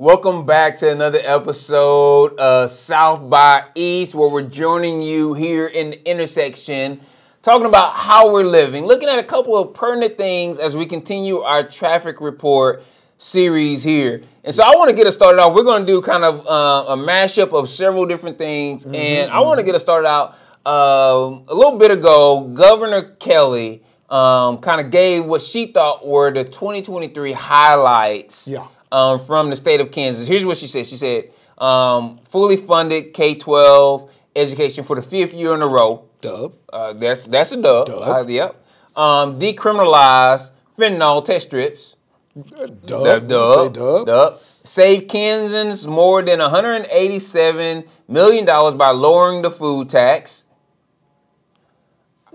Welcome back to another episode of South by East, where we're joining you here in the intersection, talking about how we're living, looking at a couple of pertinent things as we continue our traffic report series here. And so I want to get us started off. We're going to do kind of uh, a mashup of several different things, mm-hmm, and I want to get us started out. Uh, a little bit ago, Governor Kelly um, kind of gave what she thought were the 2023 highlights. Yeah um, from the state of Kansas. Here's what she said. She said, um, fully funded K 12 education for the fifth year in a row. Dub. Uh, that's that's a dub. Dub. Uh, yep. Um, decriminalize fentanyl test strips. Dub. Dub. Dub. dub. dub. Save Kansans more than 187 million dollars by lowering the food tax.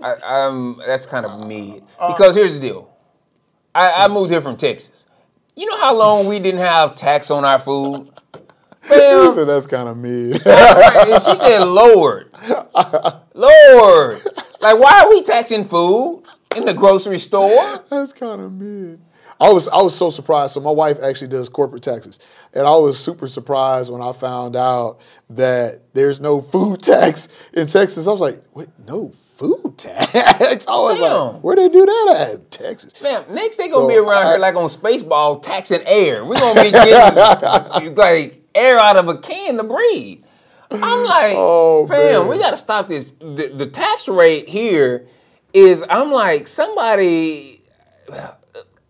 I, I'm, that's kind of me uh, because here's the deal. I, I moved here from Texas. You know how long we didn't have tax on our food? Said that's kind of me. she said, Lord. Lord. Like, why are we taxing food in the grocery store? That's kind of me. I was I was so surprised. So my wife actually does corporate taxes, and I was super surprised when I found out that there's no food tax in Texas. I was like, what? no food tax. I was Damn. like, where they do that at? Texas. Man, next they gonna so be around I, here like on Spaceball taxing air. We're gonna be getting like air out of a can to breathe. I'm like, oh, fam, man. we gotta stop this. The, the tax rate here is, I'm like, somebody.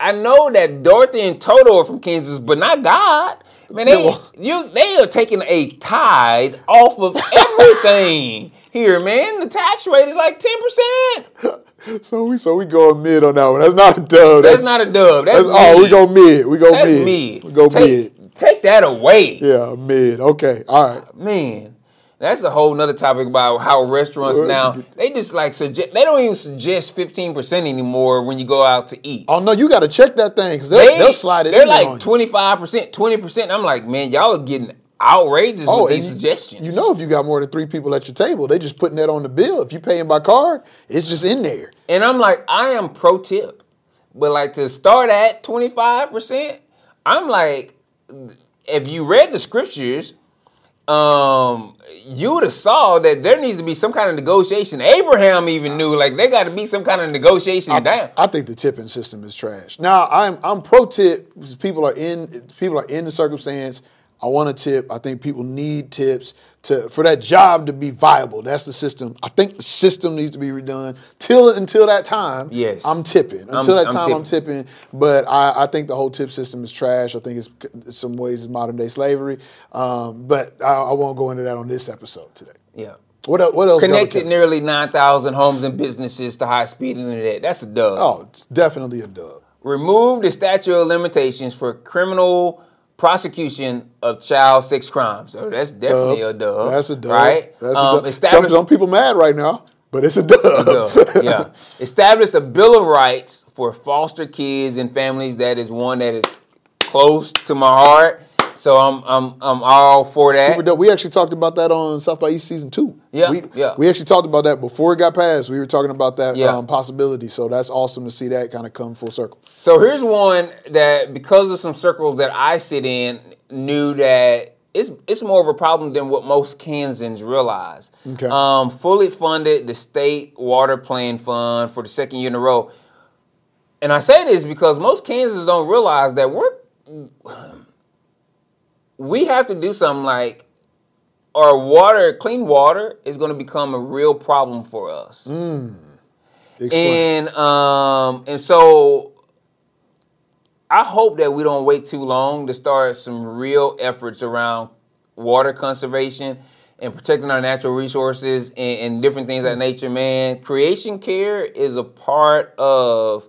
I know that Dorothy and Toto are from Kansas, but not God. Man, they you they are taking a tithe off of everything here, man. The tax rate is like ten percent. so we so we go mid on that one. That's not a dub. That's, that's not a dub. That's, that's oh, we go mid. We go that's mid. mid. We go take, mid. Take that away. Yeah, mid. Okay, all right. Man. That's a whole nother topic about how restaurants now they just like suggest they don't even suggest fifteen percent anymore when you go out to eat. Oh no, you got to check that thing because they, will slide it. They're like twenty five percent, twenty percent. I'm like, man, y'all are getting outrageous oh, with these suggestions. You know, if you got more than three people at your table, they just putting that on the bill. If you paying by card, it's just in there. And I'm like, I am pro tip, but like to start at twenty five percent, I'm like, if you read the scriptures um, you would have saw that there needs to be some kind of negotiation. Abraham even knew like there got to be some kind of negotiation I, down. I think the tipping system is trash. Now I'm I'm pro tip. People are in people are in the circumstance I want a tip. I think people need tips to for that job to be viable. That's the system. I think the system needs to be redone. Till until that time, yes, I'm tipping. Until I'm, that time, I'm tipping. I'm tipping. But I, I, think the whole tip system is trash. I think it's in some ways it's modern day slavery. Um, but I, I won't go into that on this episode today. Yeah. What, else, what else? Connected nearly 9,000 homes and businesses to high speed internet. That's a dub. Oh, it's definitely a dub. Remove the statute of limitations for criminal prosecution of child sex crimes. So that's definitely dub. a dub. That's a dub. Right? That's um, a dub. Some, some people mad right now, but it's a dub. A dub. yeah. Establish a bill of rights for foster kids and families. That is one that is close to my heart. So I'm I'm I'm all for that. Super dope. We actually talked about that on South by East season two. Yeah, we, yeah. We actually talked about that before it got passed. We were talking about that yeah. um, possibility. So that's awesome to see that kind of come full circle. So here's one that because of some circles that I sit in, knew that it's it's more of a problem than what most Kansans realize. Okay. Um, fully funded the state water plan fund for the second year in a row. And I say this because most Kansans don't realize that we're we have to do something like our water, clean water, is going to become a real problem for us. Mm. And um, and so I hope that we don't wait too long to start some real efforts around water conservation and protecting our natural resources and, and different things of that nature. Man, creation care is a part of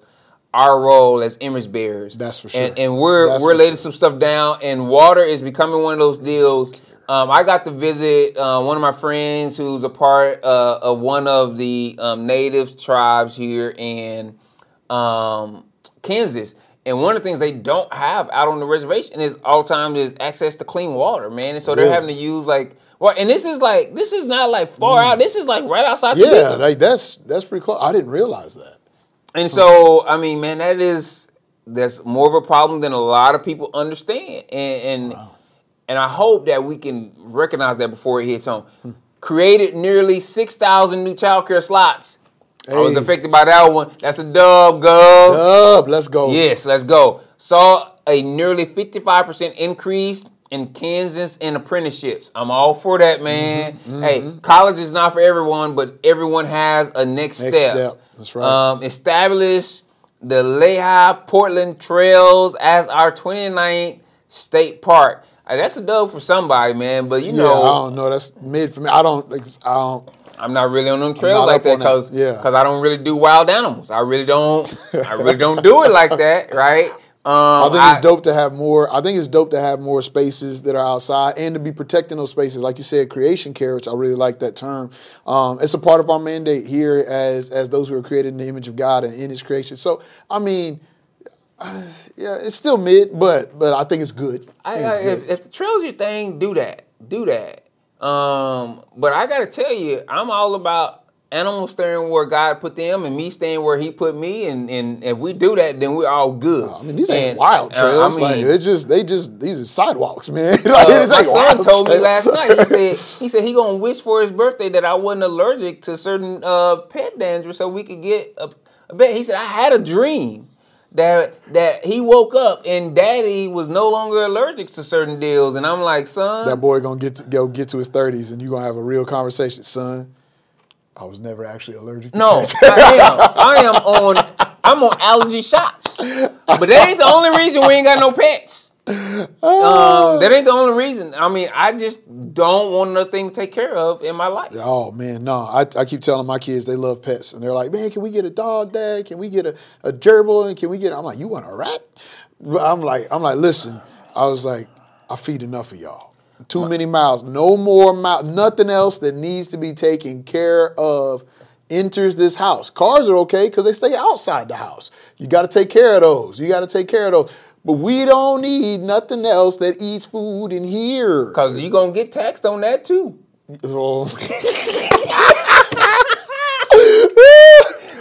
our role as image bearers. That's for sure. And, and we're That's we're laying sure. some stuff down, and water is becoming one of those deals. Um, I got to visit uh, one of my friends who's a part uh, of one of the um, native tribes here in um, Kansas, And one of the things they don't have out on the reservation is all the time is access to clean water, man. And so they're Really? having to use like well, and this is like this is not like far out. This is like right outside Mm. Yeah, like that's that's pretty close. I didn't realize that. And so, I mean, man, that is that's more of a problem than a lot of people understand. And and, and I hope that we can recognize that before it hits home. Hmm. Created nearly six thousand new childcare slots. I was affected by that one. That's a dub, go. Dub, let's go. Yes, let's go. Saw a nearly 55% increase in Kansas and apprenticeships. I'm all for that, man. Mm-hmm, Hey, college is not for everyone, but everyone has a next, Next step. step, that's right. Um, establish the Lehigh Portland Trails as our 29th state park. Hey, that's a dub for somebody, man. But you Yeah, know, I don't know. That's mid for me. I don't. I don't. I'm not really on them trails like that because Yeah. I don't really do wild animals. I really don't. I really don't do it like that, right? I Um, think it's dope to have more. I think it's dope to have more spaces that are outside and to be protecting those spaces, like you said, creation care. Which I really like that term. Um, it's a part of our mandate here as as those who are created in the image of God and in His creation. So I mean, uh, yeah, it's still mid, but but I think it's good. I, think it's I, good. if, if the trail's your thing, do that. Do that. Um, but I gotta tell you, I'm all about animals staying where God put them and me staying where He put me. And, and if we do that, then we're all good. I mean, these ain't And, wild uh, trails. I like mean, they just they just these are sidewalks, man. like, Uh, my ain't son wild told me last night. He said he said he gonna wish for his birthday that I wasn't allergic to certain uh, pet dander, so we could get a, a bet. He said I had a dream that that he woke up and Daddy was no longer allergic to certain deals, and I'm like, son, that boy gonna get to, go get to his thirties, and you gonna have a real conversation, son. I was never actually allergic. to no, pets." I am. I am on. I'm on allergy shots, but that ain't the only reason we ain't got no pets. Um, that ain't the only reason. I mean, I just don't want nothing to take care of in my life. Oh man, no! I, I keep telling my kids they love pets, and they're like, "Man, can we get a dog, Dad? Can we get a, a gerbil? And can we get?" I'm like, "You want a rat?" I'm like, I'm like, listen. I was like, I feed enough of y'all. Too many miles. No more mouth. Nothing else that needs to be taken care of enters this house. Cars are okay because they stay outside the house. You got to take care of those. You got to take care of those. But we don't need nothing else that eats food in here. Cause you're gonna get taxed on that too. Oh.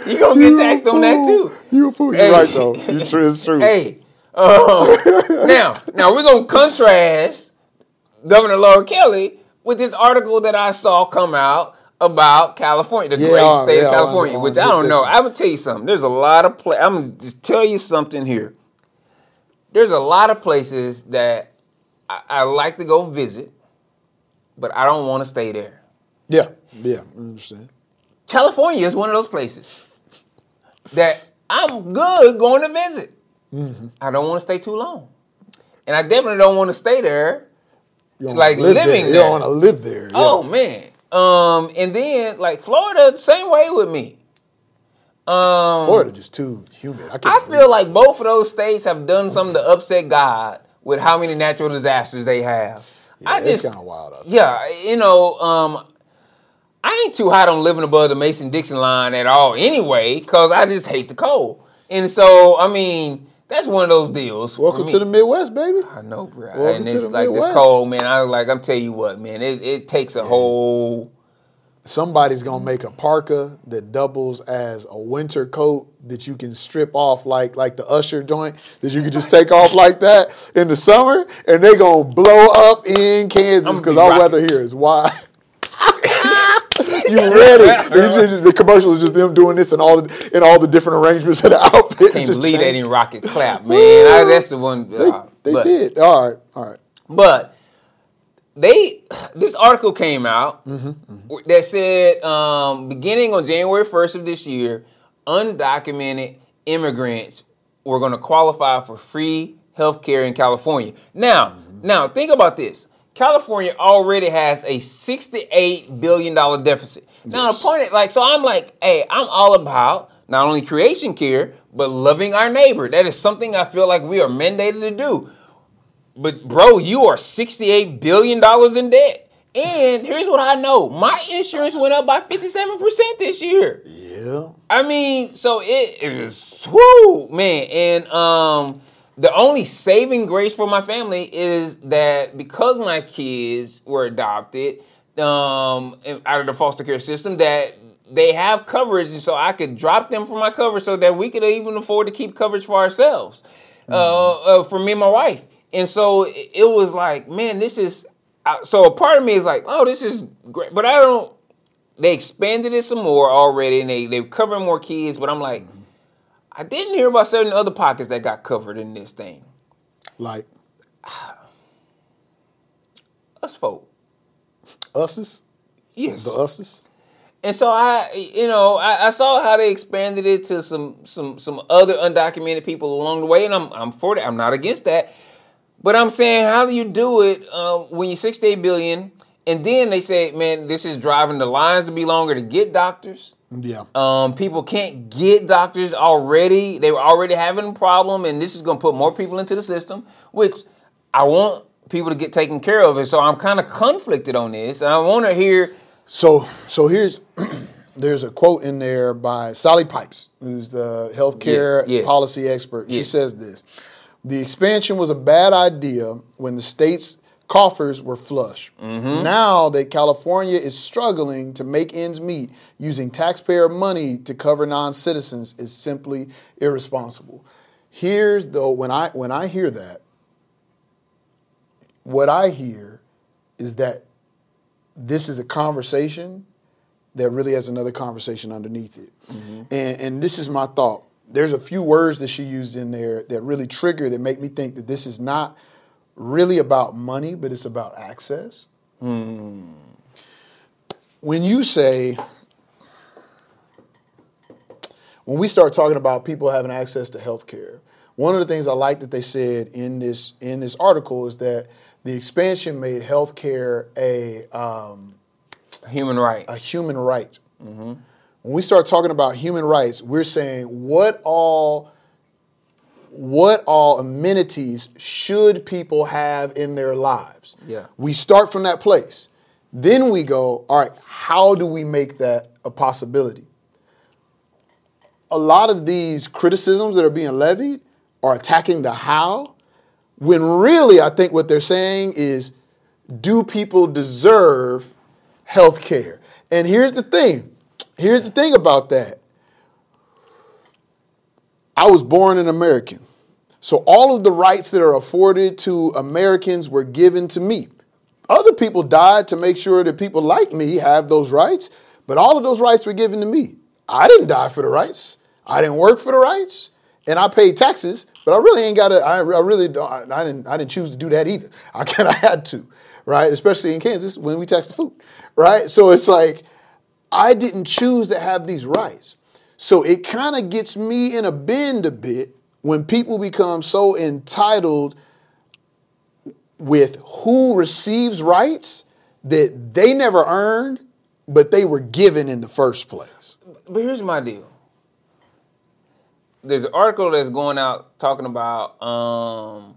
You gonna get taxed on that too. You a fool. You're Hey. right though. You're true. It's true. Hey, um, now, now we're gonna contrast Governor Laura Kelly with this article that I saw come out about California, the Yeah, great uh, state yeah, of California. wanna- I which I don't know. one. I would tell you something. There's a lot of play. I'm gonna just tell you something here. There's a lot of places that I, I like to go visit, but I don't want to stay there. Yeah. Yeah. I understand. California is one of those places that I'm good going to visit. Mm-hmm. I don't want to stay too long, and I definitely don't want to stay there. You don't Like living there. You there. don't want to live there. Oh man, um, and then like Florida, the same way with me. Um, Florida just too humid. I I feel like both of those states have done something to upset God with how many natural disasters they have. Yeah, I it's just, kind of wild yeah, you know, um, I ain't too hot on living above the Mason Dixon line at all anyway, because I just hate the cold. And so, I mean, that's one of those deals. Welcome to the Midwest, baby. I know, bro. Welcome and to it's the like this cold, man. I like. I'm telling you what, man. It, it takes a whole. Somebody's gonna make a parka that doubles as a winter coat that you can strip off like like the Usher joint that you can just take off like that in the summer, and they gonna blow up in Kansas because be our weather here is wild. you ready? You just- the commercial is just them doing this and all the in all the different arrangements of the outfit. Can't just believe they change. didn't rocket clap, man. I, that's the one. They, uh, they but, did. All right, all right. But they this article came out that said um, beginning on January 1st of this year, undocumented immigrants were going to qualify for free health care in California. Now, now think about this. California already has a $68 billion deficit. Now, Yes. the point is, like, so I'm like, hey, I'm all about not only creation care, but loving our neighbor. That is something I feel like we are mandated to do. But bro, you are sixty-eight billion dollars in debt, And here's what I know: my insurance went up by 57 percent this year. Yeah. I mean, so it, it was whoo man, and um, the only saving grace for my family is that because my kids were adopted um out of the foster care system, that they have coverage, and so I could drop them from my coverage so that we could even afford to keep coverage for ourselves, uh, uh, for me and my wife. And so it, was like, man, this is. So a part of me is like, oh, this is great, but I don't. They expanded it some more already, and they they're covering more kids. But I'm like, I didn't hear about certain other pockets that got covered in this thing. Like Us folk, us's, yes. the us's. And so I, you know, I, I saw how they expanded it to some some some other undocumented people along the way, and I'm I'm for that. I'm not against that, but I'm saying, how do you do it uh, when you're 68 billion, and then they say, man, this is driving the lines to be longer to get doctors. Yeah. Um, people can't get doctors already. They were already having a problem, and this is going to put more people into the system, which I want people to get taken care of. And so I'm kind of conflicted on this, and I want to hear. So so here's there's a quote in there by Sally Pipes, who's the healthcare Yes, yes. policy expert. She Yes. says this: the expansion was a bad idea when the state's coffers were flush. Mm-hmm. Now that California is struggling to make ends meet, using taxpayer money to cover non-citizens is simply irresponsible. Here's though when I when I hear that, what I hear is that this is a conversation that really has another conversation underneath it. And, and this is my thought. There's a few words that she used in there that really trigger that make me think that this is not really about money, but it's about access. When you say, when we start talking about people having access to health care, one of the things I like that they said in this in this article is that the expansion made health care a um, Human right. a human right. When we start talking about human rights, we're saying what all what all amenities should people have in their lives? Yeah. We start from that place. Then we go, all right, how do we make that a possibility? A lot of these criticisms that are being levied are attacking the how, when really I think what they're saying is, do people deserve health care? And here's the thing. Here's the thing about that. I was born an American. So all of the rights that are afforded to Americans were given to me. Other people died to make sure that people like me have those rights, but all of those rights were given to me. I didn't die for the rights. I didn't work for the rights, and I paid taxes, but I really ain't got to. I, I really don't. I, I didn't. I didn't choose to do that either. I kind of had to, right? Especially in Kansas when we tax the food, right? So it's like I didn't choose to have these rights. So it kind of gets me in a bend a bit when people become so entitled with who receives rights that they never earned, but they were given in the first place. But here's my deal. There's an article that's going out talking about um,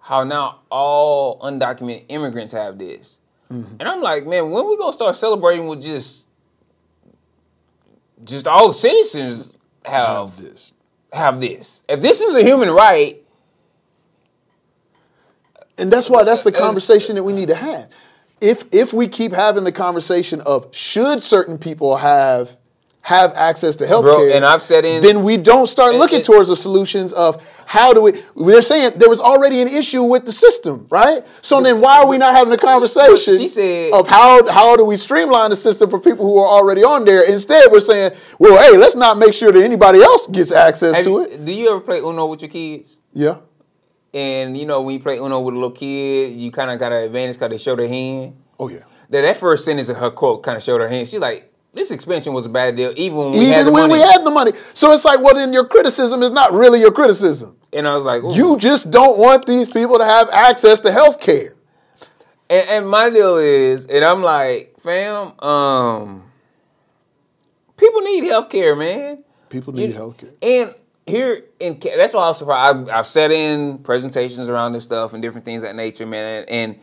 how now all undocumented immigrants have this. And I'm like, man, when we gonna start celebrating with just just all citizens have Of this. Have this? If this is a human right, And that's why that's the conversation that we need to have. If if we keep having the conversation of should certain people have have access to health care, and I've said in- then we don't start and looking towards the solutions of how do we they're saying there was already an issue with the system, right? So then why are we not having a conversation She said- of how how do we streamline the system for people who are already on there? Instead, we're saying, well, hey, let's not make sure that anybody else gets access to you- it. do you ever play Uno with your kids? Yeah. And you know when you play Uno with a little kid, you kind of got an advantage because they show their hand. Oh yeah. that that first sentence of her quote kind of showed her hand. She's like, "This expansion was a bad deal, even when we had the when money." we had the money. So it's like, well, then your criticism is not really your criticism. and I was like, Ooh. You just don't want these people to have access to health care. And, and my deal is, and I'm like, fam, um, people need health care, man. People need health care. And here in that's why I was surprised. I've, I've sat in presentations around this stuff and different things of that nature, man. And,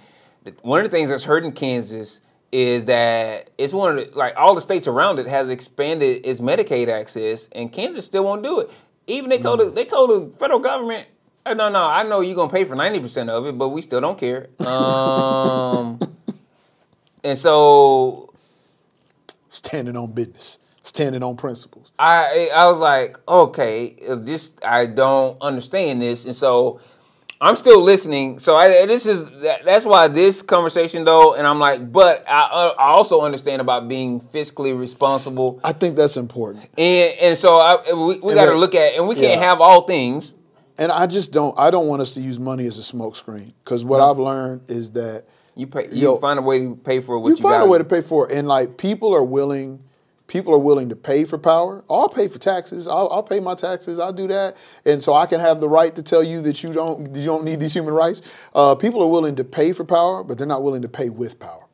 and one of the things that's hurting Kansas is that it's one of the, like all the states around it has expanded its Medicaid access, and Kansas still won't do it. Even they told the, they told the federal government, "Oh, no, no, I know you're gonna pay for ninety percent of it, but we still don't care. Um, and so Standing on business, standing on principles. I I was like, okay, this I don't understand this, and so I'm still listening. So I this is that, that's why this conversation though, and I'm like, but I uh, I also understand about being fiscally responsible, I think that's important. and and so I, we, we got to look at, and we can't have all things. And I just don't. I don't want us to use money as a smokescreen because what I've learned is that You pay, you Yo, find a way to pay for what you you, find got. a way to pay for it, and like people are willing. People are willing to pay for power. I'll pay for taxes. I'll, I'll pay my taxes. I'll do that, and so I can have the right to tell you that you don't you don't need these human rights. Uh, people are willing to pay for power, but they're not willing to pay with power.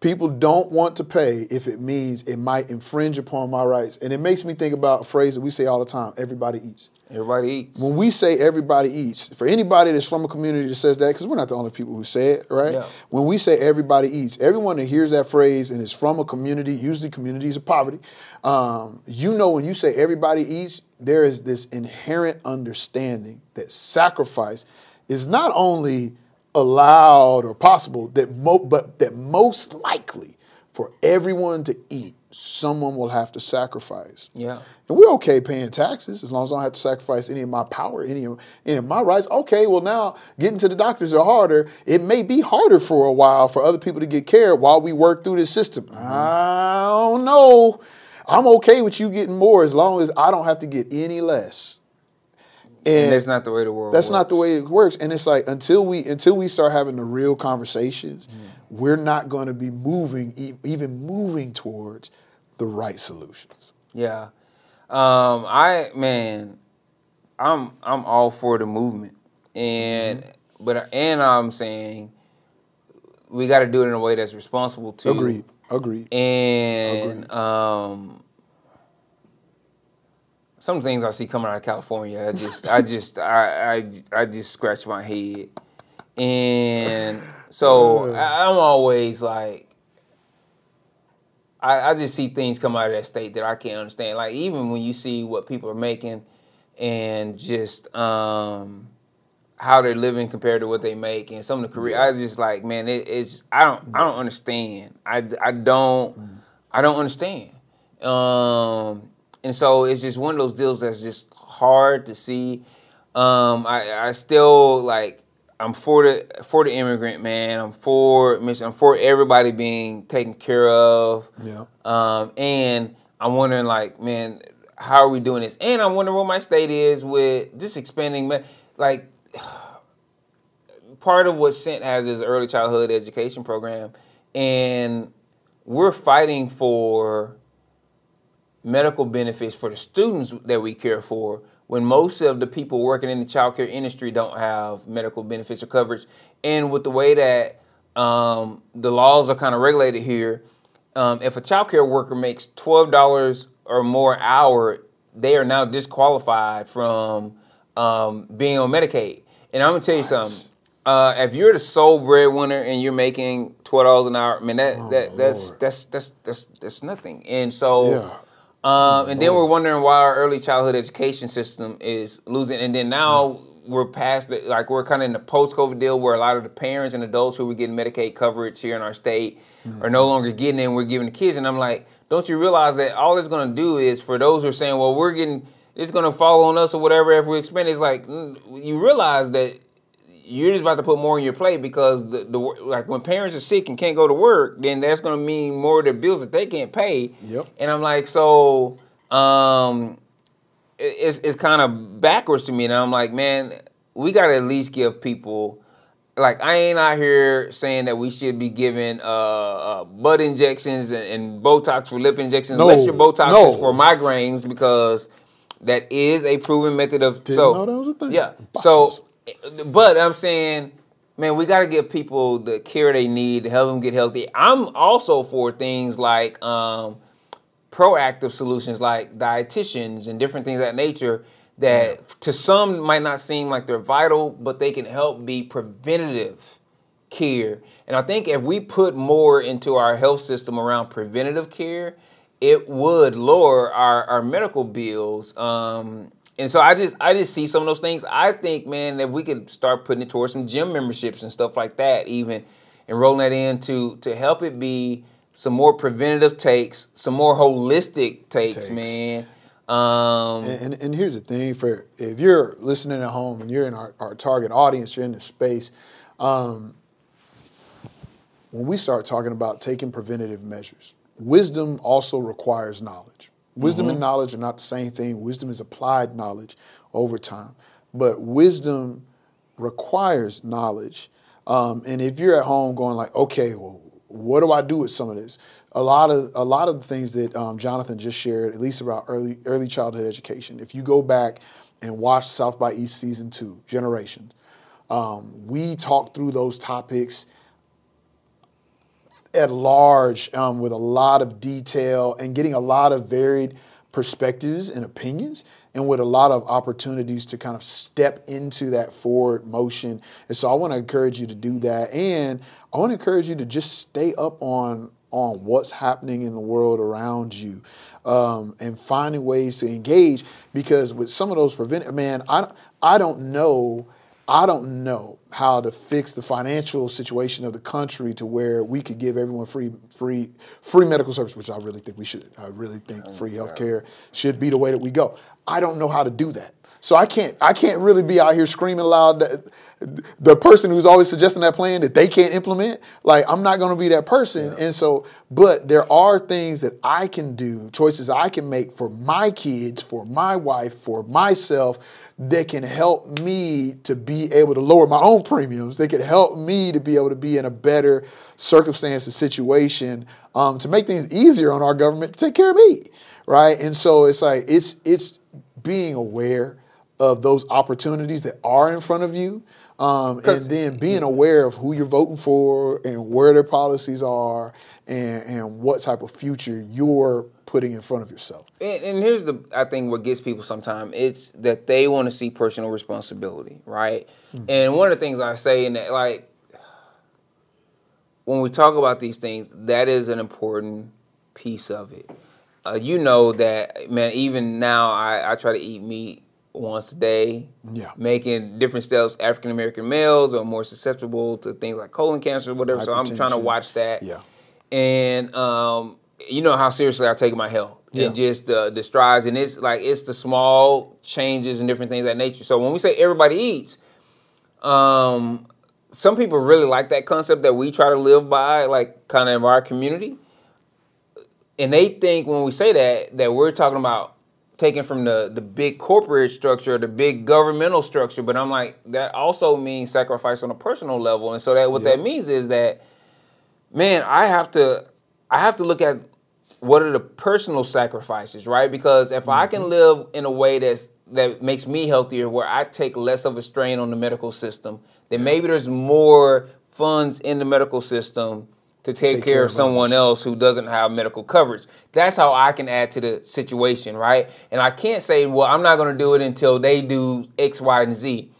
People don't want to pay if it means it might infringe upon my rights, and it makes me think about a phrase that we say all the time: "Everybody eats." Everybody eats. When we say everybody eats, for anybody that's from a community that says that, because we're not the only people who say it, right? Yeah. When we say everybody eats, everyone that hears that phrase and is from a community, usually communities of poverty, um, you know when you say everybody eats, there is this inherent understanding that sacrifice is not only allowed or possible, that mo- but that most likely for everyone to eat, someone will have to sacrifice. Yeah. And we're okay paying taxes as long as I don't have to sacrifice any of my power, any of, any of my rights. Okay, well, now getting to the doctors are harder. It may be harder for a while for other people to get care while we work through this system. Mm-hmm. I don't know. I'm okay with you getting more as long as I don't have to get any less. And that's not the way the world. Works. That's works. not the way it works. And it's like until we until we start having the real conversations, we're not going to be moving even moving towards the right solutions. Yeah. Um, I man, I'm I'm all for the movement, and Mm-hmm. but and I'm saying we got to do it in a way that's responsible too. Agreed. Agreed. And Agreed. um, some things I see coming out of California, I just I just I I, I just scratch my head, and so I, I'm always like. I, I just see things come out of that state that I can't understand. Like even when you see what people are making, and just um, how they're living compared to what they make, and some of the career, I just like man, it, it's I don't I don't understand. I, I don't I don't understand. Um, and so it's just one of those deals that's just hard to see. Um, I I still like I'm for the for the immigrant man. I'm for mission. I'm for everybody being taken care of. Yeah. Um, and I'm wondering, like, man, how are we doing this? And I'm wondering what my state is with just expanding. Like, part of what Cent has is early childhood education program, and we're fighting for medical benefits for the students that we care for when most of the people working in the child care industry don't have medical benefits or coverage. And with the way that um, the laws are kind of regulated here, um, if a child care worker makes twelve dollars or more hour, they are now disqualified from um, being on Medicaid. And I'm gonna tell you What? something. Uh, if you're the sole breadwinner and you're making twelve dollars an hour, I mean that, Oh, that that's, Lord. that's that's that's that's nothing. And so Yeah. Um, and then we're wondering why our early childhood education system is losing. And then now we're past the, like we're kind of in the post-COVID deal where a lot of the parents and adults who were getting Medicaid coverage here in our state are no longer getting it. And we're giving the kids. And I'm like, don't you realize that all it's going to do is for those who are saying, well, we're getting it's going to fall on us or whatever if we expand. It's like mm, you realize that you're just about to put more on your plate because the, the like when parents are sick and can't go to work, then that's going to mean more of their bills that they can't pay. Yep. And I'm like, so um, it- it's it's kind of backwards to me, and I'm like, man, we got to at least give people. Like I ain't out here saying that we should be giving uh, uh, butt injections and, and Botox for lip injections, No, unless your Botox no. is for migraines, because that is a proven method of. Didn't so know that was a thing. yeah. Botulism. So, but I'm saying, man, we got to give people the care they need to help them get healthy. I'm also for things like um, proactive solutions, like dietitians and different things of that nature that to some might not seem like they're vital, but they can help be preventative care. And I think if we put more into our health system around preventative care, it would lower our, our medical bills. Um, and so I just I just see some of those things. I think, man, that we could start putting it towards some gym memberships and stuff like that, even and rolling that in to to help it be some more preventative takes, some more holistic takes, takes. man. Um, and, and, and, here's the thing for if you're listening at home and you're in our, our target audience, you're in the space. Um, when we start talking about taking preventative measures, wisdom also requires knowledge. Wisdom mm-hmm. and knowledge are not the same thing. Wisdom is applied knowledge over time, but wisdom requires knowledge. Um, and if you're at home going like, okay, well, what do I do with some of this? A lot of a lot of the things that um, Johnathan just shared, at least about early early childhood education. If you go back and watch South by East season two, Generations, um, we talked through those topics at large um, with a lot of detail and getting a lot of varied perspectives and opinions and with a lot of opportunities to kind of step into that forward motion. And so I want to encourage you to do that. And I want to encourage you to just stay up on on what's happening in the world around you um, and finding ways to engage because with some of those prevent man I, I don't know I don't know how to fix the financial situation of the country to where we could give everyone free free free medical service, which I really think we should. I really think oh, free healthcare should be the way that we go. I don't know how to do that. So I can't I can't really be out here screaming loud that the person who's always suggesting that plan that they can't implement. Like I'm not going to be that person. Yeah. And so but there are things that I can do, choices I can make for my kids, for my wife, for myself that can help me to be able to lower my own premiums. They can help me to be able to be in a better circumstance and situation um, to make things easier on our government to take care of me, right? And so it's like it's it's being aware of those opportunities that are in front of you, um, and then being aware of who you're voting for and where their policies are and, and what type of future you're putting in front of yourself. And, and here's the I think what gets people sometimes it's that they want to see personal responsibility, right? Mm-hmm. And one of the things I say in that like when we talk about these things, that is an important piece of it. Uh, you know that man. Even now, I, I try to eat meat once a day. Yeah. Making different steps. African American males are more susceptible to things like colon cancer, or whatever. So I'm trying to watch that. Yeah. And um, you know how seriously I take my health. Yeah. And just the the strides, and it's like it's the small changes and different things that nature. So when we say everybody eats, um, some people really like that concept that we try to live by, like kind of in our community. And they think when we say that that we're talking about taken from the the big corporate structure, the big governmental structure. But I'm like that also means sacrifice on a personal level, and so that what that means is that, man, I have to I have to look at what are the personal sacrifices, right? Because if mm-hmm. I can mm-hmm. live in a way that's that makes me healthier, where I take less of a strain on the medical system, then maybe there's more funds in the medical system to take, take care, care, of someone else who doesn't have medical coverage. That's how I can add to the situation, right? And I can't say, well, I'm not going to do it until they do X, Y, and Z.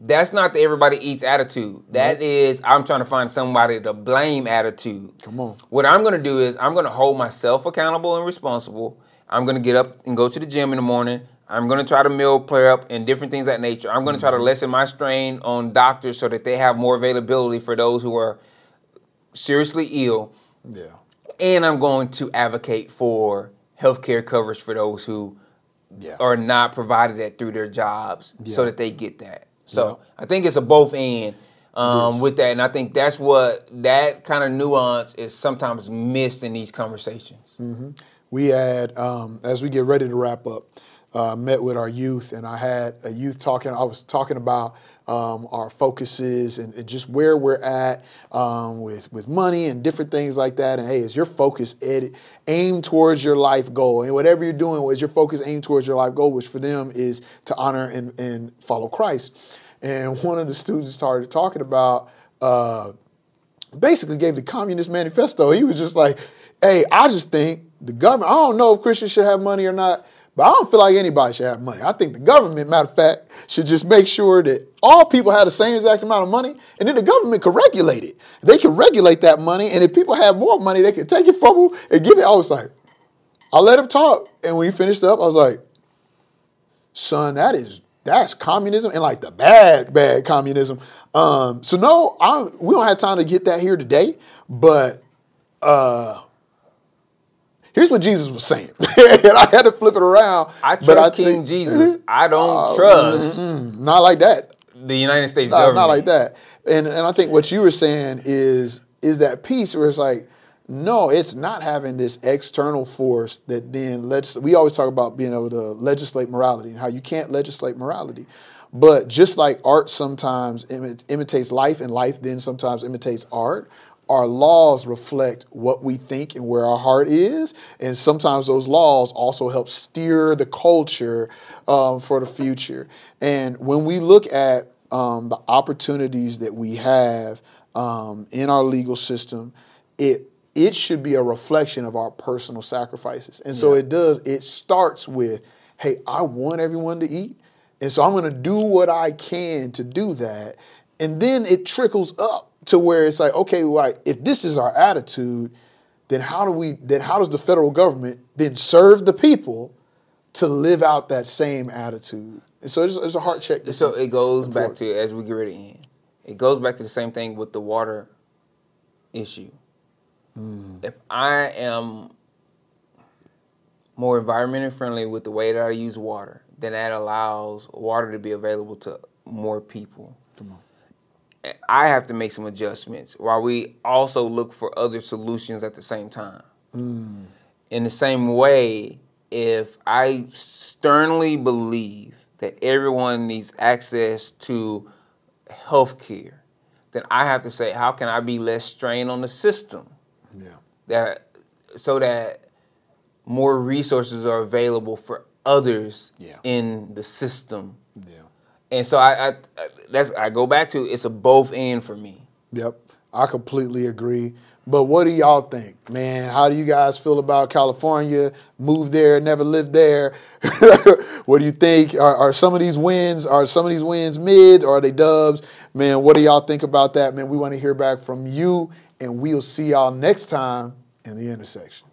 That's not the everybody eats attitude. That is, I'm trying to find somebody to blame attitude. Come on. What I'm going to do is, I'm going to hold myself accountable and responsible. I'm going to get up and go to the gym in the morning. I'm going to try to meal up and different things that nature. I'm going to try to mm-hmm. lessen my strain on doctors so that they have more availability for those who are seriously ill. Yeah. And I'm going to advocate for healthcare coverage for those who yeah. are not provided that through their jobs yeah. so that they get that. So yeah. I think it's a both end um, with that. And I think that's what that kind of nuance is sometimes missed in these conversations. Mm-hmm. We had, um, as we get ready to wrap up, uh, met with our youth, and I had a youth talking. I was talking about um, our focuses and, and, just where we're at um, with with money and different things like that. And hey, is your focus ed- aimed towards your life goal? And whatever you're doing, is your focus aimed towards your life goal, which for them is to honor and, and follow Christ. And one of the students started talking about. Uh, basically gave the communist manifesto he was just like hey i just think the government i don't know if christians should have money or not But I don't feel like anybody should have money. I think the government, matter of fact, should just make sure that all people have the same exact amount of money, and then the government could regulate it. They could regulate that money, and if people have more money, they could take it from them and give it. I was like, I let him talk, and when he finished up, I was like, son, that is that's communism and like the bad, bad communism. Um, so no, I, we don't have time to get that here today, but uh, here's what Jesus was saying. and I had to flip it around. I trust but I King think- Jesus. I don't Uh, trust mm, not like that. the United States Not, government. not like that. And and I think what you were saying is is that piece where it's like, no, it's not having this external force that then legis- We always talk about being able to legislate morality and how you can't legislate morality. But just like art sometimes imi- imitates life and life then sometimes imitates art, our laws reflect what we think and where our heart is. And sometimes those laws also help steer the culture um, for the future. And when we look at um, the opportunities that we have um, in our legal system, it it should be a reflection of our personal sacrifices. And so it does, it starts with, hey, I want everyone to eat. And so I'm going to do what I can to do that. And then it trickles up to where it's like, okay, right, if this is our attitude, then how do we then how does the federal government then serve the people to live out that same attitude? And so it's, it's a heart check. So it goes back to as we get ready to end. It goes back to the same thing with the water issue. Mm. If I am more environmentally friendly with the way that I use water, then that allows water to be available to more people. I have to make some adjustments while we also look for other solutions at the same time. Hmm. In the same way, if I sternly believe that everyone needs access to health care, then I have to say, how can I be less strain on the system? yeah. that so that more resources are available for others Yeah. in the system. Yeah. And so I, I that's I go back to it's a both end for me. Yep. I completely agree. But what do y'all think, man? How do you guys feel about California? Moved there, never lived there. what do you think? Are, are some of these wins are some of these wins mids or are they dubs? Man, what do y'all think about that? Man, we want to hear back from you, and we'll see y'all next time in the intersection.